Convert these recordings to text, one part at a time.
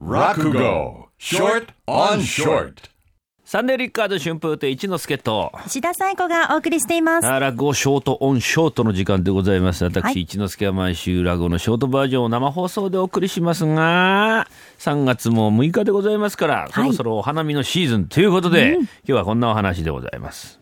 Rakugo Short on Short. サンデーリッカード春風亭一之輔と。石田紗友子がお送りしています。あ落語ショートオンショートの時間でございます。私、はい。一之輔は毎週落語のショートバージョンを生放送でお送りしますが3月も6日でございますから、そろそろお花見のシーズンということで、今日はこんなお話でございます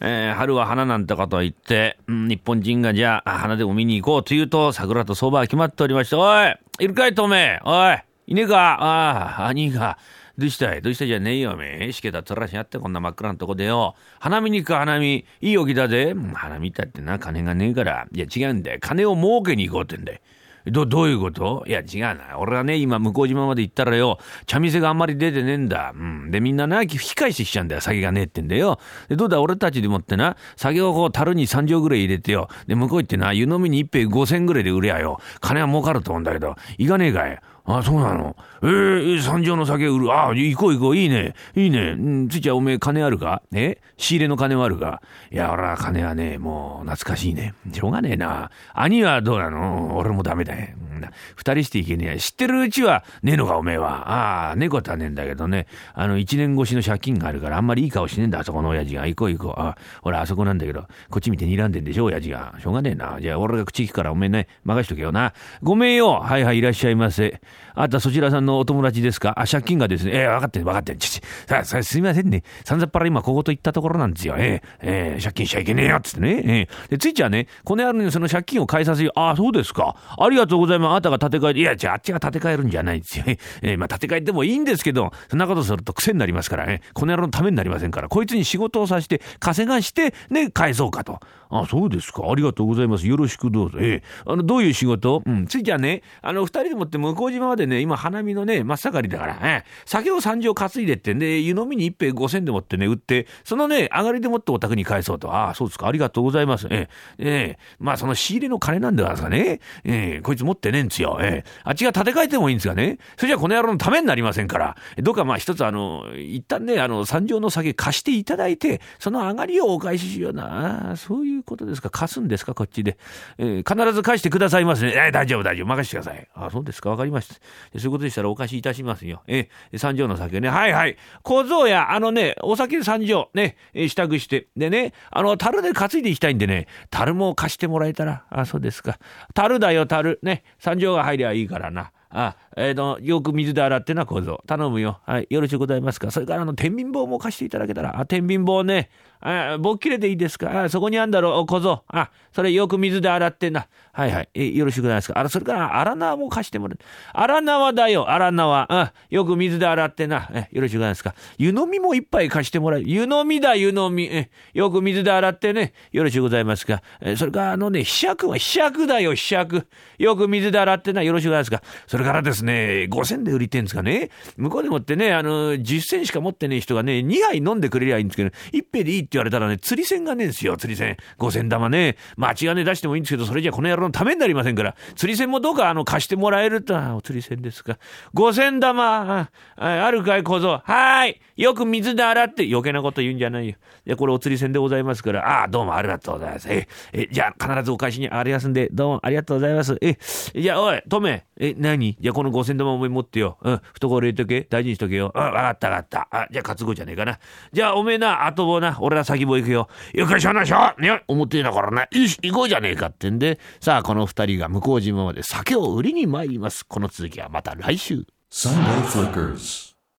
えー春は花なんてことを言って、うん日本人がじゃあ花でも見に行こうというと桜と相場は決まっておりましておいいるかいとめ。おいいねえかああ兄が。どうしたい？どうしたいじゃねえよおめえ。しけたつらしやってこんな真っ暗なとこでよ。花見に行く花見。いいおきだぜ。うん花見たってな金がねえから。いや違うんだよ。金を儲けに行こうってんだよ。ど、どういうこと？いや、違うな。俺はね、今、向島まで行ったらよ、茶店があんまり出てねえんだ。うん。で、みんなな、引き返してきちゃうんだよ。酒がねえってんだよ。で、どうだ、俺たちでもってな、酒をこう、樽に3錠ぐらい入れてよ。で、向こう行ってな、湯飲みに一杯5000ぐらいで売りゃよ。金は儲かると思うんだけど、行かねえかいあ、そうなの？えー、三条の酒売る。あ、行こう行こう。いいね。いいね。うん、ついちゃおめえ金あるか？え？仕入れの金はあるか？いや、俺は金はね、もう懐かしいね。しょうがねえな。兄はどうなの？俺もダメだよ。うん二人していけねえ。知ってるうちはねえのか、おめえは。ああ、猫はねえんだけどね。あの、一年越しの借金があるから、あんまりいい顔しねえんだ、あそこの親父が。行こう行こう。あ、俺あそこなんだけど、こっち見て睨んでんでしょ、親父が。しょうがねえな。じゃあ、俺が口利くからおめえね、任しとけよな。ごめんよ。はいはい、いらっしゃいませ。あんたそちらさんのお友達ですか？あ、借金がですね。ええ分かってる分かってる。ちちささすみませんね。さんざっぱら今ここと行ったところなんですよ。ええええ借金しちゃいけねえよ。つってね。ええで、ついちゃね、この野郎にその借金を返させよう。ああ、そうですか。ありがとうございます。あなたが立て替えて、いや、じゃああっちが立て替えるんじゃないんですよ。ええまあ立て替えてもいいんですけど、そんなことすると癖になりますからね。この野郎のためになりませんから、こいつに仕事をさせて、稼がして、ね、返そうかと。あ、そうですか。ありがとうございます。よろしくどうぞ。ええあの、どういう仕事？うん。ついちゃんね、あの、二人でもって向島までね、今花見のね、真っ盛りだから、ええ酒を三錠担いでってんで、湯飲みに一杯五千でもってね、売って、そのね、上がりでもってお宅に返そうと。ああ、そうですか。ありがとうございます。ええええまあ、その仕入れの金なんでますかね。ええこいつ持ってねえんですよ。ええあっちが立て替えてもいいんですがね。それじゃこの野郎のためになりませんから。どうかまあ一つあの、一旦ね、あの、三錠の酒貸していただいて、その上がりをお返ししような。そういうことですか。貸すんですか、こっちで。ええ必ず返してくださいますね。ええ大丈夫、大丈夫。任せてください。ああそうですか。わかりました。そういうことでしたらお貸しいたしますよ。ええ三錠の酒ね。はいはい。小僧や、あのね、お酒三錠ね、え支度して。でね、あの、樽で担いでいきたいんでね、樽も貸してもらえたら。あそうですか。樽だよ、樽。ね。三錠が入りゃいいからな。あ、えー、の、よく水で洗ってな、小僧。頼むよ。はい。よろしゅうございますか。それから、あの、天秤棒も貸していただけたら。あ、天秤棒ね。あ、棒切れでいいですか。あ、そこにあんだろう、小僧。あ、それよく水で洗ってな。はいはい。え、よろしゅうございますか。あら、それから、荒縄も貸してもらう。荒縄だよ、荒縄。あ、よく水で洗ってな。え、よろしゅうございますか。湯飲みも一杯貸してもらう。湯飲みだ、湯飲み。え、よく水で洗ってね。よろしゅうございますか。え、それから、あのね、ひしゃくは、ひしゃくだよ、ひしゃくよく水で洗ってな。よろしゅうございますか。それからですね、5000で売りてんですかね。向こうでもってね、あの、10銭しか持ってねえ人がね、2杯飲んでくれりゃいいんですけど、1杯でいいって言われたらね、釣り銭がねえんですよ、釣り銭。5000玉ね。まあ、血がね出してもいいんですけど、それじゃこの野郎のためになりませんから、釣り銭もどうか、あの、貸してもらえると、お釣り銭ですか。5000玉、ああるかい、小僧。はい。よく水で洗って、余計なこと言うんじゃないよ。いや、これお釣り銭でございますから、ああ、どうもありがとうございます。え、え、じゃあ、必ずお返しにありますんで、どうもありがとうございます。え、じゃあ、おい、トメ、え、何？じゃあ、このの五千玉お前持ってよ。うん、懐入れとけ。大事にしとけよ。うん、わかったわかった。あ、じゃあ、担ぐじゃねえかな。じゃあ、おめえな、後棒な。俺は先棒行くよ。よかしょなしょね、表えなからな。よし、行こうじゃねえかってんで、さあ、この二人が向こう島まで酒を売りに参ります。この続きはまた来週。Sunday Flickers.